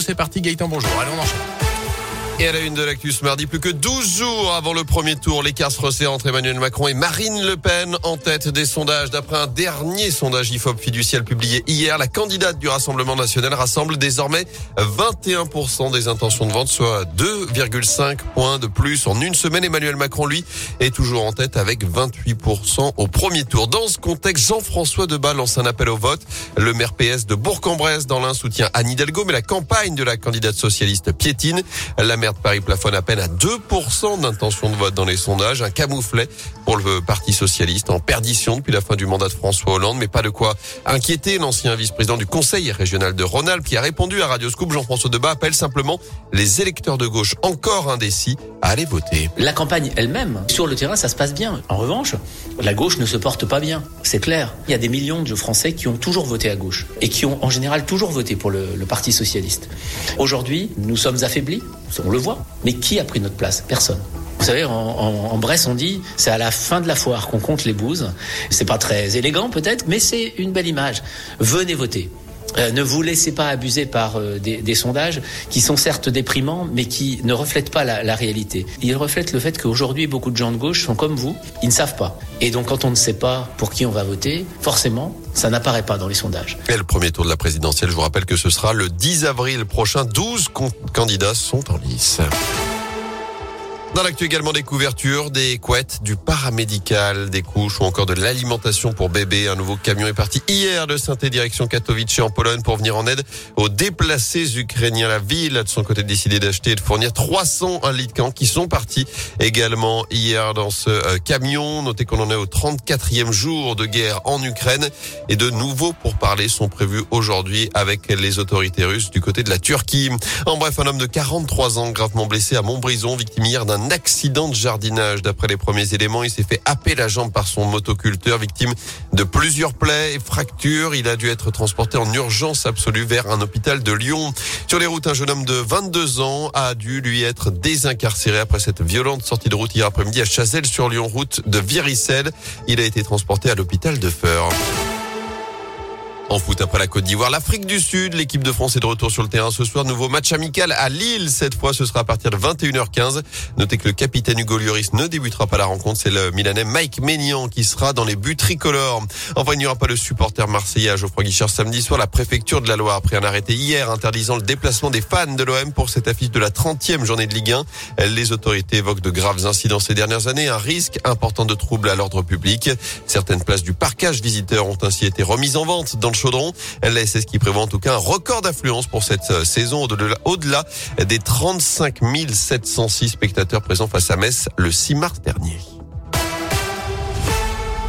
c'est parti. Gaëtan, bonjour. Allez, on enchaîne. Et à la une de l'actu ce mardi, plus que 12 jours avant le premier tour, l'écart se resserre entre Emmanuel Macron et Marine Le Pen en tête des sondages. D'après un dernier sondage IFOP fiducial publié hier, la candidate du Rassemblement national rassemble désormais 21% des intentions de vente, soit 2,5 points de plus en une semaine. Emmanuel Macron, lui, est toujours en tête avec 28% au premier tour. Dans ce contexte, Jean-François Debat lance un appel au vote. Le maire PS de Bourg-en-Bresse dans l'un soutient Anne Hidalgo, mais la campagne de la candidate socialiste piétine. La de Paris plafonne à peine à 2% d'intention de vote dans les sondages, un camouflet pour le Parti socialiste en perdition depuis la fin du mandat de François Hollande, mais pas de quoi inquiéter l'ancien vice-président du Conseil régional de Rhône-Alpes qui a répondu à Radio Scoop. Jean-François Debat appelle simplement les électeurs de gauche encore indécis à aller voter. La campagne elle-même, sur le terrain, ça se passe bien. En revanche, la gauche ne se porte pas bien. C'est clair. Il y a des millions de Français qui ont toujours voté à gauche et qui ont en général toujours voté pour le, le Parti socialiste. Aujourd'hui, nous sommes affaiblis, on le Mais qui a pris notre place? Personne. Vous savez, en, en, en, Bresse, on dit c'est à la fin de la foire qu'on compte les bouses. C'est pas très élégant peut-être, mais c'est une belle image. Venez voter. Euh, ne vous laissez pas abuser par euh, des, sondages qui sont certes déprimants, mais qui ne reflètent pas la, la réalité. Ils reflètent le fait qu'aujourd'hui, beaucoup de gens de gauche sont comme vous, ils ne savent pas. Et donc, quand on ne sait pas pour qui on va voter, forcément, ça n'apparaît pas dans les sondages. Et le premier tour de la présidentielle, je vous rappelle que ce sera le 10 avril prochain. 12 candidats sont en lice. Dans l'actu également des couvertures, des couettes, du paramédical, des couches ou encore de l'alimentation pour bébés. Un nouveau camion est parti hier de saint direction Katowice en Pologne pour venir en aide aux déplacés ukrainiens. La ville a de son côté décidé d'acheter et de fournir 300 litres qui sont partis également hier dans ce euh, camion. Notez qu'on en est au 34e jour de guerre en Ukraine et de nouveaux pourparlers sont prévus aujourd'hui avec les autorités russes du côté de la Turquie. En bref, un homme de 43 ans gravement blessé à Montbrison, victime hier d'un accident de jardinage. D'après les premiers éléments, il s'est fait happer la jambe par son motoculteur, victime de plusieurs plaies et fractures. Il a dû être transporté en urgence absolue vers un hôpital de Lyon. Sur les routes, un jeune homme de 22 ans a dû lui être désincarcéré après cette violente sortie de route hier après-midi à Chazelles-sur-Lyon, route de Viricelle. Il a été transporté à l'hôpital de Feur. En foot, après la Côte d'Ivoire, l'Afrique du Sud, l'équipe de France est de retour sur le terrain ce soir. Nouveau match amical à Lille. Cette fois, ce sera à partir de 21h15. Notez que le capitaine Hugo Lloris ne débutera pas la rencontre. C'est le Milanais Mike Maignan qui sera dans les buts tricolores. Enfin, il n'y aura pas le supporter marseillais à Geoffroy Guichard samedi soir. La préfecture de la Loire a pris un arrêté hier interdisant le déplacement des fans de l'OM pour cette affiche de la 30e journée de Ligue 1. Les autorités évoquent de graves incidents ces dernières années, un risque important de troubles à l'ordre public. Certaines places du parcage visiteurs ont ainsi été remises en vente dans le Chaudron. La SS qui prévoit en tout cas un record d'affluence pour cette euh, saison au-delà des 35 706 spectateurs présents face à Metz le 6 mars dernier.